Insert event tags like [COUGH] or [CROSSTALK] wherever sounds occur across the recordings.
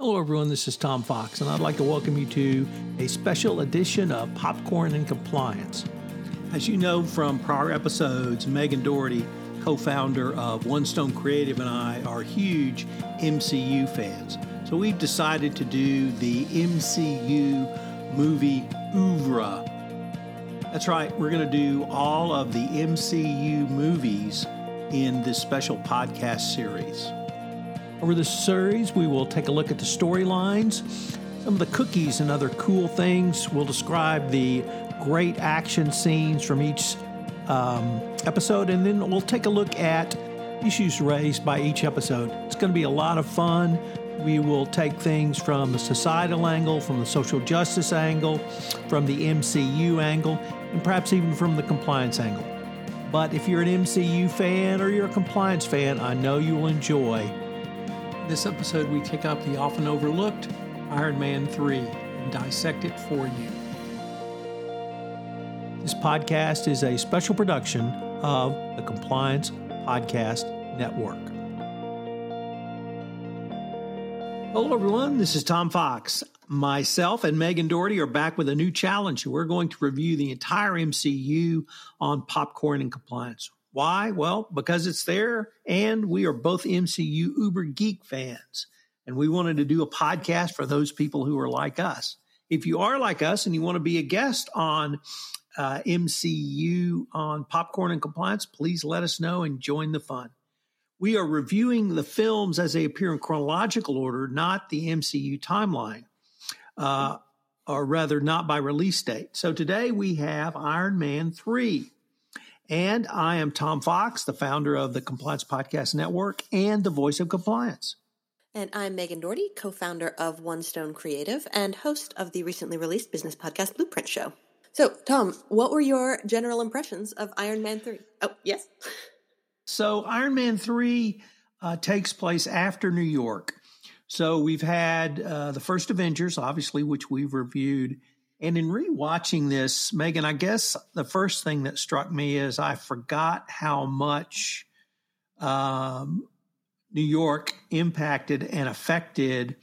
Hello, everyone. This is Tom Fox, and I'd like to welcome you to a special edition of Popcorn and Compliance. As you know from prior episodes, Megan Doherty, co founder of One Stone Creative, and I are huge MCU fans. So we've decided to do the MCU movie oeuvre. That's right, we're going to do all of the MCU movies in this special podcast series. Over this series, we will take a look at the storylines, some of the cookies and other cool things. We'll describe the great action scenes from each um, episode, and then we'll take a look at issues raised by each episode. It's going to be a lot of fun. We will take things from the societal angle, from the social justice angle, from the MCU angle, and perhaps even from the compliance angle. But if you're an MCU fan or you're a compliance fan, I know you will enjoy this episode, we take up the often overlooked Iron Man 3 and dissect it for you. This podcast is a special production of the Compliance Podcast Network. Hello, everyone. This is Tom Fox. Myself and Megan Doherty are back with a new challenge. We're going to review the entire MCU on popcorn and compliance. Why? Well, because it's there, and we are both MCU Uber Geek fans. And we wanted to do a podcast for those people who are like us. If you are like us and you want to be a guest on uh, MCU on Popcorn and Compliance, please let us know and join the fun. We are reviewing the films as they appear in chronological order, not the MCU timeline, uh, or rather, not by release date. So today we have Iron Man 3. And I am Tom Fox, the founder of the Compliance Podcast Network and the voice of compliance. And I'm Megan Doherty, co founder of One Stone Creative and host of the recently released business podcast Blueprint Show. So, Tom, what were your general impressions of Iron Man 3? Oh, yes. So, Iron Man 3 uh, takes place after New York. So, we've had uh, the first Avengers, obviously, which we've reviewed and in rewatching this, Megan, I guess the first thing that struck me is I forgot how much um, New York impacted and affected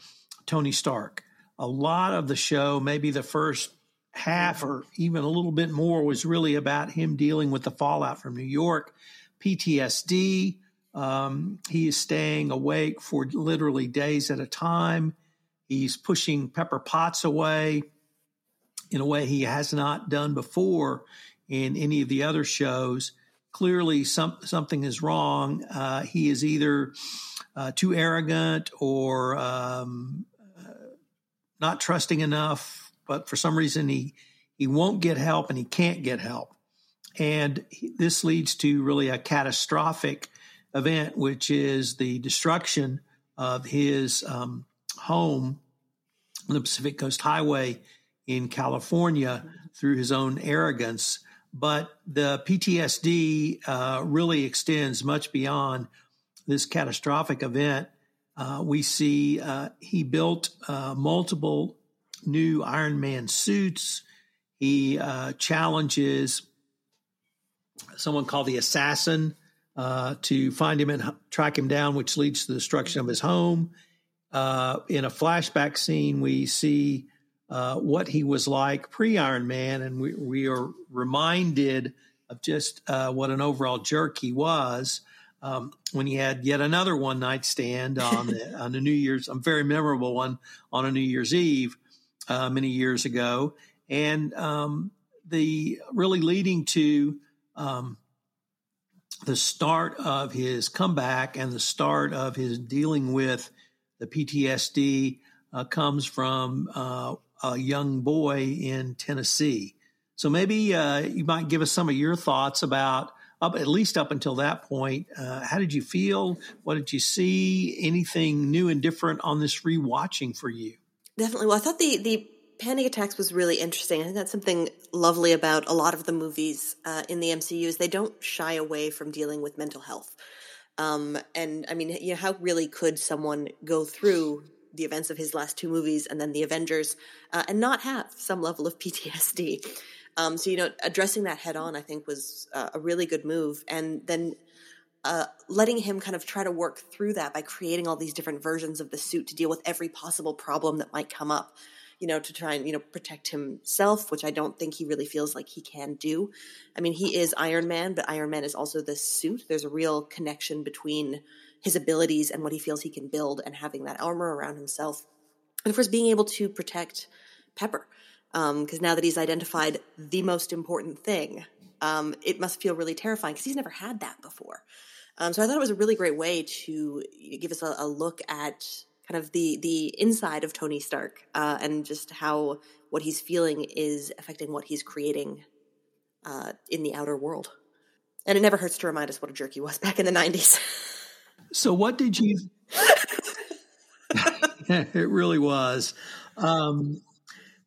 Tony Stark. A lot of the show, maybe the first half or even a little bit more, was really about him dealing with the fallout from New York, PTSD. Um, he is staying awake for literally days at a time. He's pushing Pepper Potts away in a way he has not done before in any of the other shows. Clearly, some, something is wrong. Uh, he is either uh, too arrogant or um, uh, not trusting enough, but for some reason he he won't get help and he can't get help. And this leads to really a catastrophic event, which is the destruction of his um, home on the Pacific Coast Highway in California through his own arrogance. But the PTSD uh, really extends much beyond this catastrophic event. Uh, we see uh, he built uh, multiple new Iron Man suits. He uh, challenges someone called the Assassin uh, to find him and track him down, which leads to the destruction of his home. in a flashback scene, we see uh, what he was like pre Iron Man, and we, we are reminded of just uh, what an overall jerk he was um, when he had yet another one night stand on the, [LAUGHS] on the New Year's, a very memorable one on a New Year's Eve uh, many years ago, and um, the really leading to um, the start of his comeback and the start of his dealing with the PTSD uh, comes from uh, a young boy in Tennessee. So maybe uh, you might give us some of your thoughts about up at least up until that point. Uh, how did you feel? What did you see? Anything new and different on this rewatching for you? Definitely. Well, I thought the the panic attacks was really interesting. I think that's something lovely about a lot of the movies uh, in the MCU is they don't shy away from dealing with mental health. Um, and I mean, you know, how really could someone go through the events of his last two movies and then the Avengers uh, and not have some level of [LAUGHS] PTSD? Um, so you know, addressing that head on, I think, was uh, a really good move. And then uh, letting him kind of try to work through that by creating all these different versions of the suit to deal with every possible problem that might come up you know, to try and, you know, protect himself, which I don't think he really feels like he can do. I mean, he is Iron Man, but Iron Man is also this suit. There's a real connection between his abilities and what he feels he can build and having that armor around himself. And of course, being able to protect Pepper. Because um, now that he's identified the most important thing, um, it must feel really terrifying because he's never had that before. Um, so I thought it was a really great way to give us a, a look at kind of the the inside of Tony Stark uh, and just how what he's feeling is affecting what he's creating uh, in the outer world. And it never hurts to remind us what a jerk he was [LAUGHS] back in the '90s. So, what did you? [LAUGHS] it really was. Um,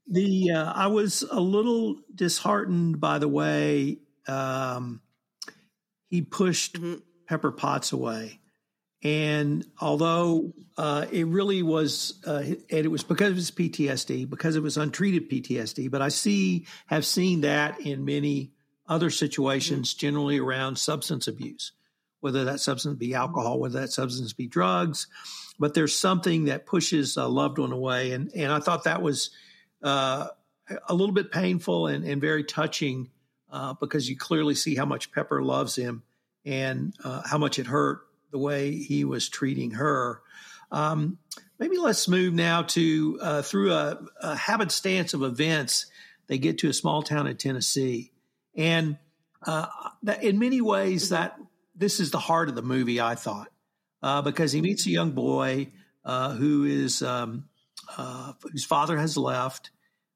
the uh, I was a little disheartened by the way um, he pushed mm-hmm. Pepper Potts away. And although uh, it really was, uh, and it was because of his PTSD, because it was untreated PTSD, but I see, have seen that in many other situations, mm-hmm. generally around substance abuse, whether that substance be alcohol, whether that substance be drugs. But there's something that pushes a loved one away. And, and I thought that was uh, a little bit painful and, and very touching uh, because you clearly see how much Pepper loves him and uh, how much it hurt the way he was treating her. Um, maybe let's move now to uh, through a, a happenstance of events. They get to a small town in Tennessee, and uh, in many ways, that this is the heart of the movie. I thought uh, because he meets a young boy uh, who is um, uh, whose father has left.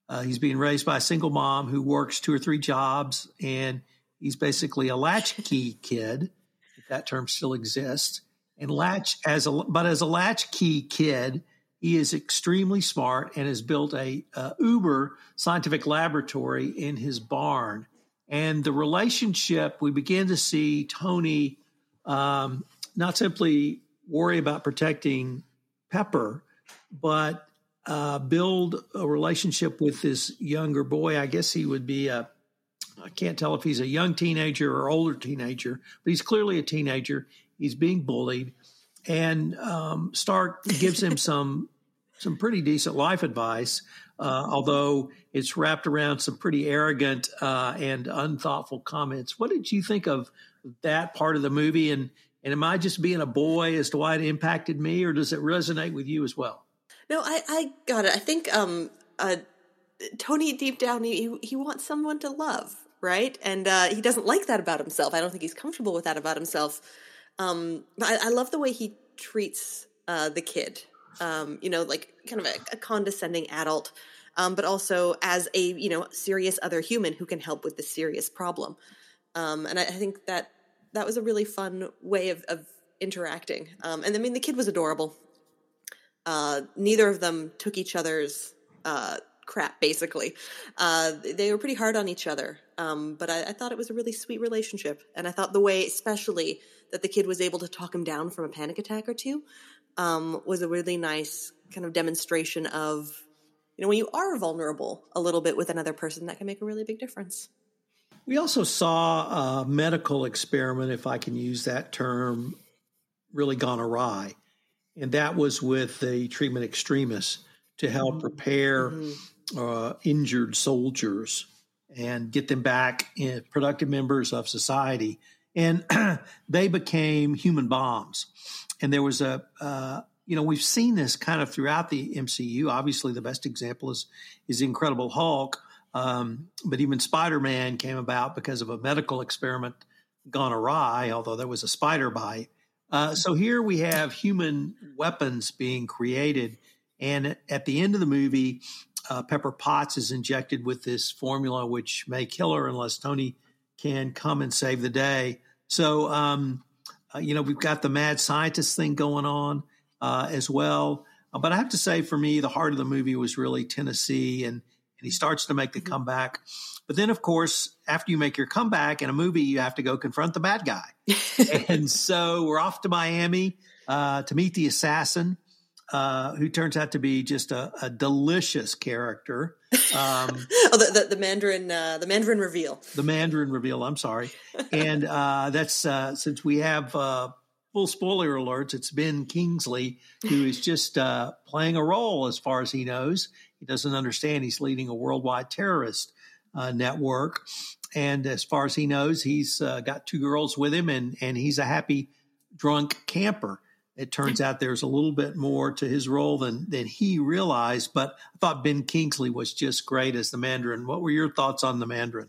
Uh, he's being raised by a single mom who works two or three jobs, and he's basically a latchkey kid if that term still exists. And latch as a but as a latchkey kid, he is extremely smart and has built a, a Uber scientific laboratory in his barn. And the relationship we begin to see Tony um, not simply worry about protecting Pepper, but uh, build a relationship with this younger boy. I guess he would be a I can't tell if he's a young teenager or older teenager, but he's clearly a teenager. He's being bullied, and um, Stark gives him [LAUGHS] some some pretty decent life advice, uh, although it's wrapped around some pretty arrogant uh, and unthoughtful comments. What did you think of that part of the movie? And and am I just being a boy as to why it impacted me, or does it resonate with you as well? No, I, I got it. I think um, uh, Tony, deep down, he he wants someone to love, right? And uh, he doesn't like that about himself. I don't think he's comfortable with that about himself. Um, but I, I, love the way he treats uh, the kid. Um, you know, like kind of a, a condescending adult, um, but also as a you know serious other human who can help with the serious problem. Um, and I, I, think that that was a really fun way of, of interacting. Um, and I mean, the kid was adorable. Uh, neither of them took each other's uh, crap basically uh, they were pretty hard on each other um, but I, I, thought it was a really sweet relationship and i thought the way especially that the kid was able to talk him down from a panic attack or two um, was a really nice kind of demonstration of you know when you are vulnerable a little bit with another person that can make a really big difference we also saw a medical experiment if i can use that term really gone awry and that was with the treatment Extremis to help mm-hmm. prepare mm-hmm uh, injured soldiers and get them back in productive members of society. And [CLEARS THROAT] they became human bombs. And there was a, uh, you know, we've seen this kind of throughout the MCU. Obviously, the best example is is Incredible Hulk. Um, but even Spider Man came about because of a medical experiment gone awry, although there was a spider bite. Uh, so here we have human weapons being created. And at the end of the movie, uh, Pepper Potts is injected with this formula, which may kill her unless Tony can come and save the day. So, um, uh, you know, we've got the mad scientist thing going on uh, as well. Uh, but I have to say, for me, the heart of the movie was really Tennessee, and, and he starts to make the mm-hmm. comeback. But then, of course, after you make your comeback in a movie, you have to go confront the bad guy. [LAUGHS] and so we're off to Miami uh, to meet the assassin, uh, who turns out to be just a, a delicious character. Um, [LAUGHS] oh, the, the, the Mandarin, uh, the Mandarin reveal. The Mandarin reveal. I'm sorry, and uh, that's uh, since we have uh, full spoiler alerts. It's Ben Kingsley who is just uh, playing a role, as far as he knows. He doesn't understand he's leading a worldwide terrorist uh, network, and as far as he knows, he's uh, got two girls with him, and and he's a happy drunk camper. It turns out there's a little bit more to his role than than he realized. But I thought Ben Kingsley was just great as the Mandarin. What were your thoughts on the Mandarin?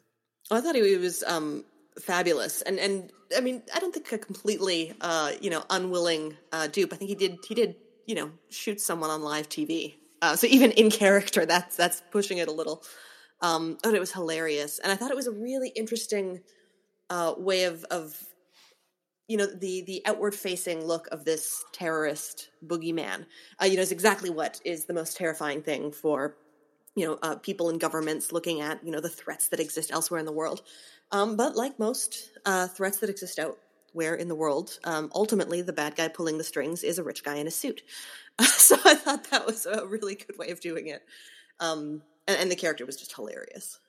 I thought he was um, fabulous, and and I mean, I don't think a completely, uh, you know, unwilling uh, dupe. I think he did, he did, you know, shoot someone on live TV. Uh, so even in character, that's that's pushing it a little. Um, but it was hilarious, and I thought it was a really interesting uh, way of of you know the the outward facing look of this terrorist boogeyman. Uh, you know, is exactly what is the most terrifying thing for you know uh, people in governments looking at you know the threats that exist elsewhere in the world. Um, but like most uh, threats that exist out where in the world, um, ultimately the bad guy pulling the strings is a rich guy in a suit. [LAUGHS] so I thought that was a really good way of doing it. Um, and, and, the character was just hilarious.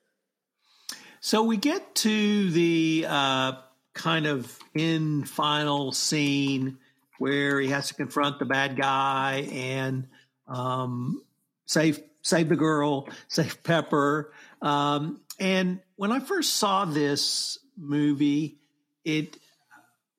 So we get to the uh, kind of in final scene where he has to confront the bad guy and um, save save the girl, [LAUGHS] save Pepper. Um, and when I first saw this movie, it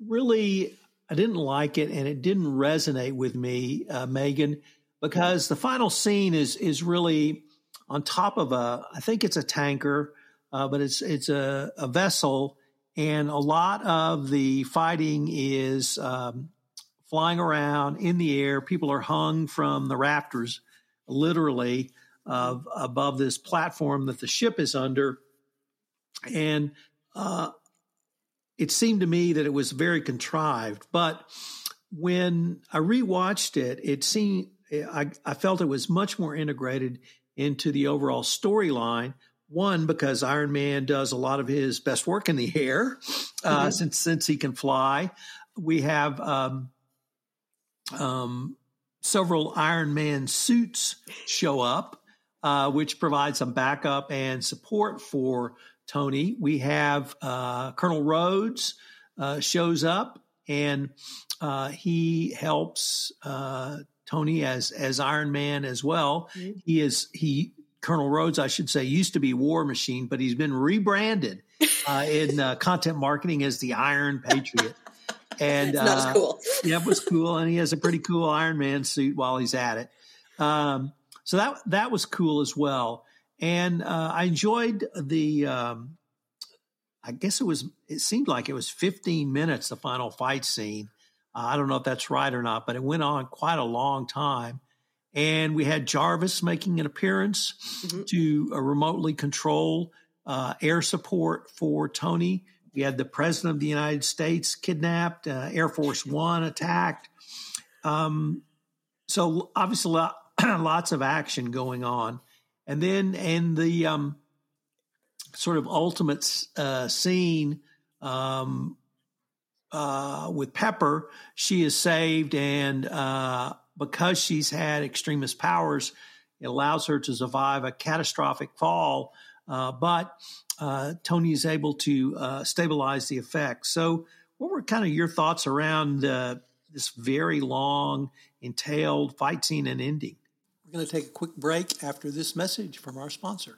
really I didn't like it, and it didn't resonate with me, uh, Megan, because the final scene is is really on top of a I think it's a tanker, uh, but it's it's a, a, vessel, and a lot of the fighting is um, flying around in the air. People are hung from the rafters, literally of above this platform that the ship is under, and uh, it seemed to me that it was very contrived. But when I rewatched it, it seemed I, I felt it was much more integrated into the overall storyline. One, because Iron Man does a lot of his best work in the air, uh, mm-hmm. since since he can fly. We have um, um, several Iron Man suits show up uh, which provides some backup and support for Tony. We have uh, Colonel Rhodes uh, shows up and uh, he helps uh, Tony as as Iron Man as well. Mm-hmm. He is he Colonel Rhodes, I should say, used to be War Machine, but he's been rebranded uh, in [LAUGHS] content marketing as the Iron Patriot. And uh, cool. yeah, it was cool, and he has a pretty [LAUGHS] cool Iron Man suit while he's at it. Um, so that that was cool as well. And uh, I enjoyed the. Um, I guess it was. It seemed like it was 15 minutes. The final fight scene. Uh, I don't know if that's right or not, but it went on quite a long time. And we had Jarvis making an appearance mm-hmm. to uh, remotely control uh, air support for Tony. We had the president of the United States kidnapped, uh, Air Force [LAUGHS] One attacked. Um, so obviously, [CLEARS THROAT] lots of action going on. And then in the um, sort of ultimate uh, scene um, uh, with Pepper, she is saved, and uh, because she's had Extremis powers, it allows her to survive a catastrophic fall. Uh, but uh, Tony is able to uh, stabilize the effects. So, what were kind of your thoughts around this very long, entailed fight scene and ending? We're going to take a quick break after this message from our sponsor.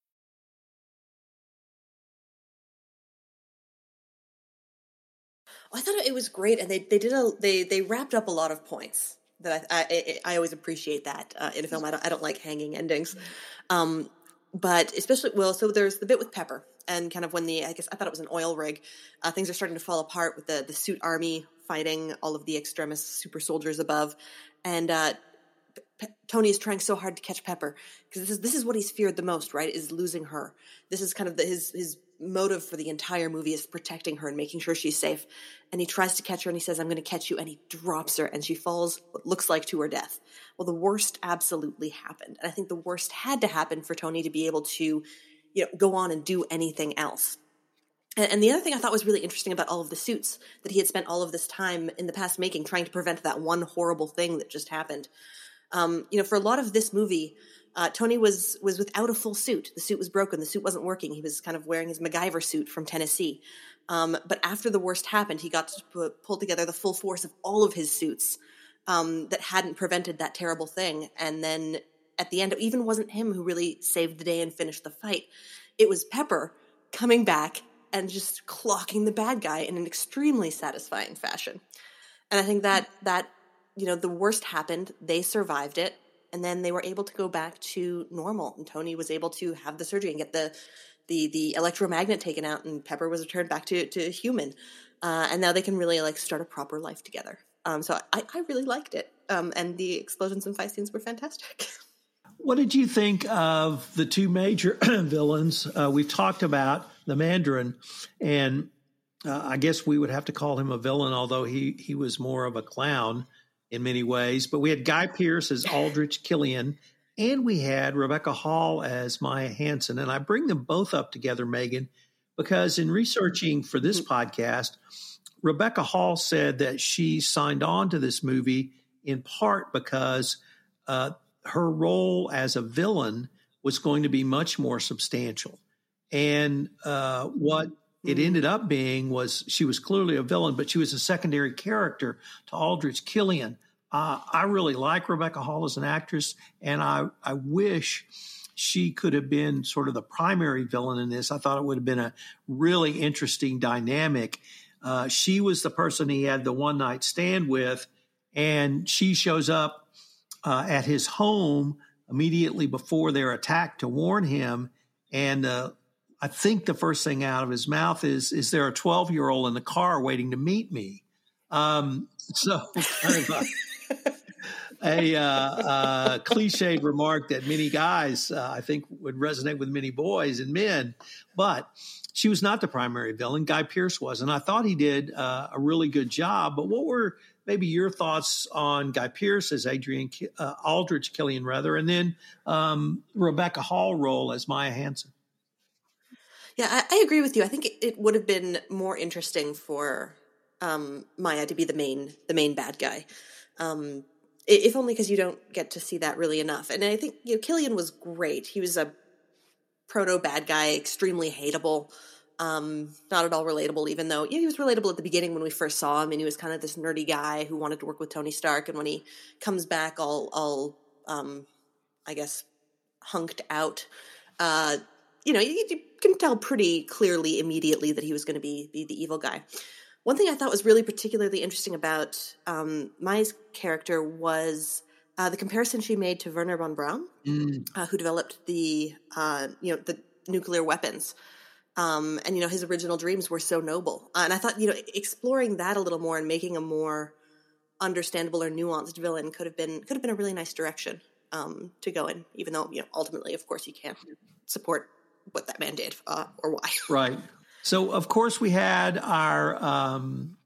I thought it was great, and they they did a they they wrapped up a lot of points that I I, I always appreciate that uh, in a film. I don't I don't like hanging endings, um, but especially well. So there's the bit with Pepper and kind of when the I guess I thought it was an oil rig. Uh, things are starting to fall apart with the the suit army fighting all of the Extremis super soldiers above, and uh, Tony is trying so hard to catch Pepper because this is this is what he's feared the most, right? Is losing her. This is kind of the, his his motive for the entire movie is protecting her and making sure she's safe. And he tries to catch her and he says, "I'm going to catch you," and he drops her and she falls what looks like to her death. Well, the worst absolutely happened, and I think the worst had to happen for Tony to be able to, you know, go on and do anything else. And, and the other thing I thought was really interesting about all of the suits that he had spent all of this time in the past making, trying to prevent that one horrible thing that just happened. Um, you know, for a lot of this movie, uh, Tony was was without a full suit. The suit was broken. The suit wasn't working. He was kind of wearing his MacGyver suit from Tennessee. Um, but after the worst happened, he got to pull together the full force of all of his suits um, that hadn't prevented that terrible thing. And then at the end, it even wasn't him who really saved the day and finished the fight. It was Pepper coming back and just clocking the bad guy in an extremely satisfying fashion. And I think that that you know the worst happened. They survived it and then they were able to go back to normal and tony was able to have the surgery and get the the the electromagnet taken out and pepper was returned back to to human. Uh, and now they can really like start a proper life together. Um, so I, I really liked it. Um, and the explosions and fight scenes were fantastic. [LAUGHS] What did you think of the two major [CLEARS THROAT] villains? Uh, we've talked about the mandarin and uh, i guess we would have to call him a villain although he he was more of a clown in many ways. But we had Guy Pearce as Aldrich Killian, and we had Rebecca Hall as Maya Hansen. And I bring them both up together, Megan, because in researching for this mm-hmm. podcast, Rebecca Hall said that she signed on to this movie in part because uh, her role as a villain was going to be much more substantial. And uh, what it mm-hmm. ended up being was she was clearly a villain, but she was a secondary character to Aldrich Killian. Uh, I really like Rebecca Hall as an actress, and I, I wish she could have been sort of the primary villain in this. I thought it would have been a really interesting dynamic. Uh, she was the person he had the one night stand with, and she shows up uh, at his home immediately before their attack to warn him. And uh, I think the first thing out of his mouth is, "Is there a twelve year old in the car waiting to meet me?" Um, so [LAUGHS] a, uh, uh, cliched remark that many guys, uh, I think, would resonate with many boys and men. But she was not the primary villain. Guy Pearce was, and I thought he did uh, a really good job. But what were maybe your thoughts on Guy Pearce as Adrian uh, Aldrich Killian, rather, and then um, Rebecca Hall role as Maya Hansen? Yeah, I, I, agree with you. I think it, it, would have been more interesting for um, Maya to be the main the main bad guy, um, if only because you don't get to see that really enough. And I think you know Killian was great. He was a proto bad guy, extremely hateable, um, not at all relatable. Even though yeah, he was relatable at the beginning when we first saw him, and he was kind of this nerdy guy who wanted to work with Tony Stark. And when he comes back, all all um, I guess hunked out. Uh, you know, you, you, can tell pretty clearly immediately that he was going to be, be the evil guy. One thing I thought was really particularly interesting about um, Maya's character was uh, the comparison she made to Wernher von Braun, mm. uh, who developed the uh, you know the nuclear weapons. Um, and you know his original dreams were so noble, uh, and I thought you know exploring that a little more and making a more understandable or nuanced villain could have been could have been a really nice direction um, to go in. Even though you know ultimately, of course, you can't support what that man did uh, or why. Right. So, of course, we had our um,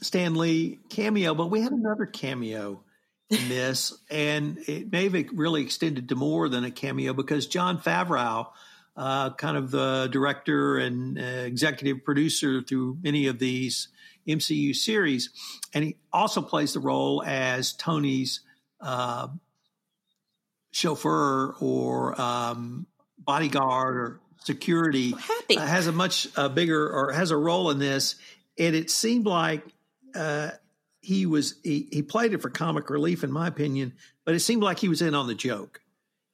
Stan Lee cameo, but we had another cameo in [LAUGHS] this, and it may have really extended to more than a cameo because Jon Favreau, uh, kind of the director and uh, executive producer through many of these MCU series, and he also plays the role as Tony's uh, chauffeur or um, bodyguard or security uh, has a much uh, bigger or has a role in this. And it seemed like uh, he was he, he played it for comic relief, in my opinion, but it seemed like he was in on the joke.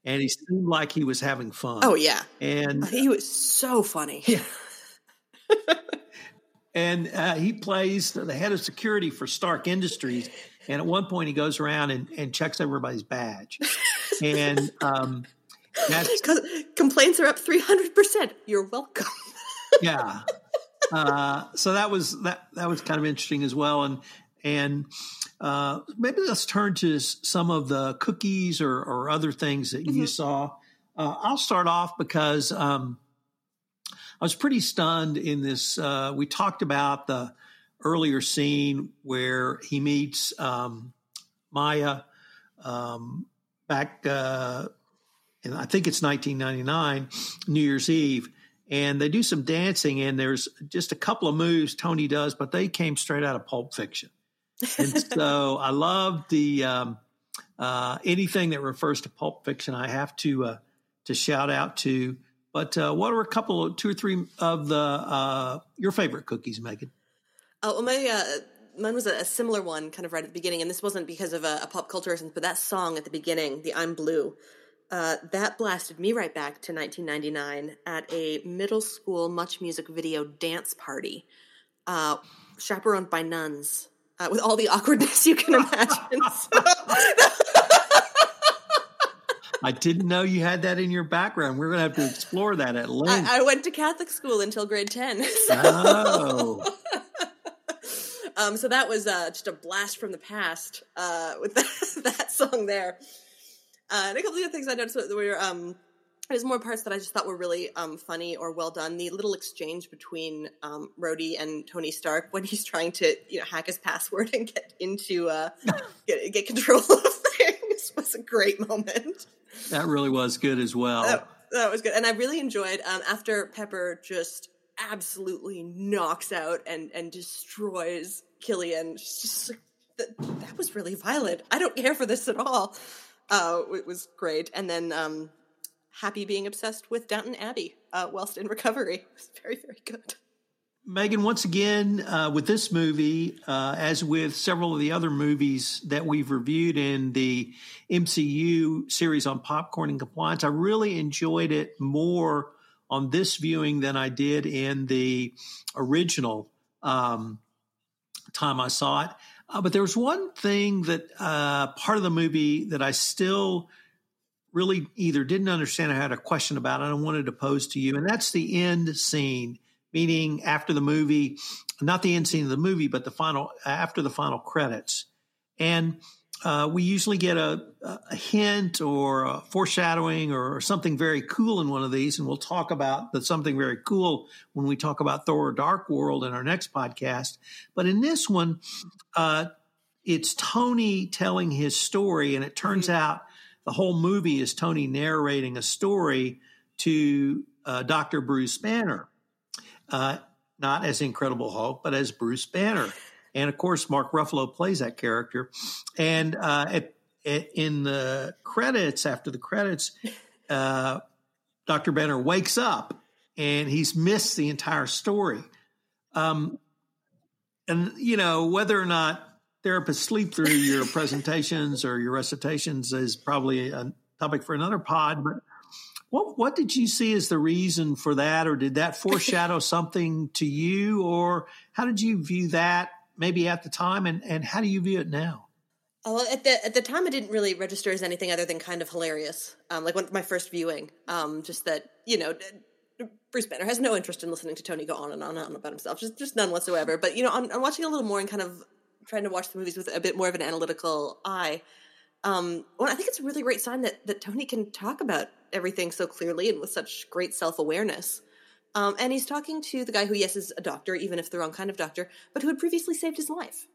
and he seemed like he was having fun. Oh yeah, and he was so funny. Yeah. [LAUGHS] and uh, he plays the head of security for Stark Industries. And at one point, he goes around and, and checks everybody's badge. and um, [LAUGHS] complaints are up three hundred percent. You're welcome. [LAUGHS] yeah. Uh, so that was that that was kind of interesting as well. And and uh, maybe let's turn to some of the cookies or, or other things that mm-hmm. you saw. Uh, I'll start off because um, I was pretty stunned in this. Uh, we talked about the earlier scene where he meets um, Maya um, back, in, I think it's 1999, New Year's Eve. And they do some dancing, and there's just a couple of moves Tony does, but they came straight out of Pulp Fiction. And [LAUGHS] so I love the um, uh, anything that refers to Pulp Fiction. I have to uh, to shout out to but uh, what are a couple, of two or three of the uh, your favorite cookies, Megan? Oh, well, my uh, mine was a, similar one, kind of right at the beginning, and this wasn't because of a, a pop culture reason, but that song at the beginning, the "I'm Blue," uh, that blasted me right back to 1999 at a middle school Much Music video dance party, uh, chaperoned by nuns. Uh, with all the [LAUGHS] awkwardness you can imagine. I didn't know you had that in your background. We're going to have to explore that at length. I, I went to Catholic school until grade 10. [LAUGHS] So. Oh. [LAUGHS] um, so that was uh, just a blast from the past uh, with that, that, song there. Uh, and a couple of other things I noticed were um, there's more parts that I just thought were really um, funny or well done. The little exchange between um, Rhodey and Tony Stark when he's trying to you know hack his password [LAUGHS] and get into uh, [LAUGHS] get, get control of [LAUGHS] things was a great moment. That really was good as well. That, that was good, and I really enjoyed um, after Pepper just absolutely knocks out and and destroys Killian. She's Just like, that, that was really violent. I don't care for this at all. Uh, it was great, and then um, Happy being obsessed with Downton Abbey uh, whilst in recovery. [LAUGHS] It was very very good. Megan, once again, uh, with this movie, uh, as with several of the other movies that we've reviewed in the MCU series on popcorn and compliance, I really enjoyed it more on this viewing than I did in the original um, time I saw it. Uh, but there was one thing that uh, part of the movie that I still really either didn't understand or had a question about, and I wanted to pose to you, and that's the end scene meaning after the movie, not the end scene of the movie, but the final after the final credits. And uh, we usually get a, a, hint or a foreshadowing or something very cool in one of these, and we'll talk about the something very cool when we talk about Thor: Dark World in our next podcast. But in this one, uh, it's Tony telling his story, and it turns mm-hmm. out the whole movie is Tony narrating a story to uh, Dr. Bruce Banner uh, not as Incredible Hulk, but as Bruce Banner. And of course, Mark Ruffalo plays that character. And uh, at, at, in the credits, after the credits, uh, Dr. Banner wakes up and he's missed the entire story. Um, and, you know, whether or not therapists sleep through your [LAUGHS] presentations or your recitations is probably a topic for another pod. But what what did you see as the reason for that, or did that foreshadow something to you, or how did you view that maybe at the time, and and how do you view it now? Well, at the at the time, it didn't really register as anything other than kind of hilarious. Um, like when, my first viewing, um, just that you know, Bruce Banner has no interest in listening to Tony go on and on and on about himself, just just none whatsoever. But you know, I'm, I'm watching a little more and kind of trying to watch the movies with a bit more of an analytical eye. Um, well, I think it's a really great sign that that Tony can talk about everything so clearly and with such great self awareness. Um, and he's talking to the guy who, yes, is a doctor, even if the wrong kind of doctor, but who had previously saved his life.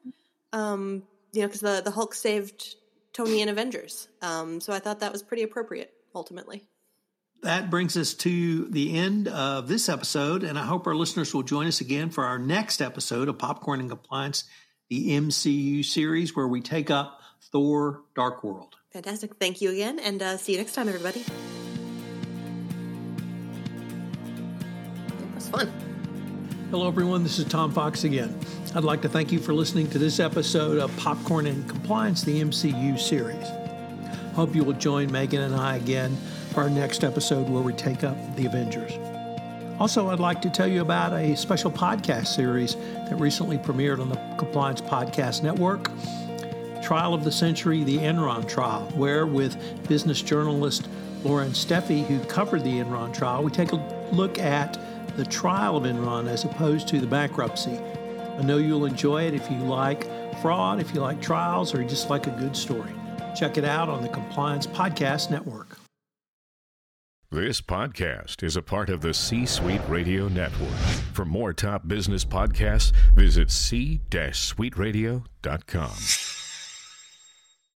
Um, you know, because the, the Hulk saved Tony in Avengers. Um, so I thought that was pretty appropriate, ultimately. That brings us to the end of this episode, and I hope our listeners will join us again for our next episode of Popcorn and Compliance, the MCU series, where we take up Thor Dark World. Fantastic. Thank you again, and uh, see you next time, everybody. Fun. Hello, everyone. This is Tom Fox again. I'd like to thank you for listening to this episode of Popcorn and Compliance, the MCU series. Hope you will join Megan and I again for our next episode where we take up the Avengers. Also, I'd like to tell you about a special podcast series that recently premiered on the Compliance Podcast Network Trial of the Century, the Enron Trial, where with business journalist Loren Steffy, who covered the Enron trial, we take a look at the trial of Enron as opposed to the bankruptcy. I know you'll enjoy it if you like fraud, if you like trials, or just like a good story. Check it out on the Compliance Podcast Network. This podcast is a part of the C Suite Radio Network. For more top business podcasts, visit c-suiteradio.com.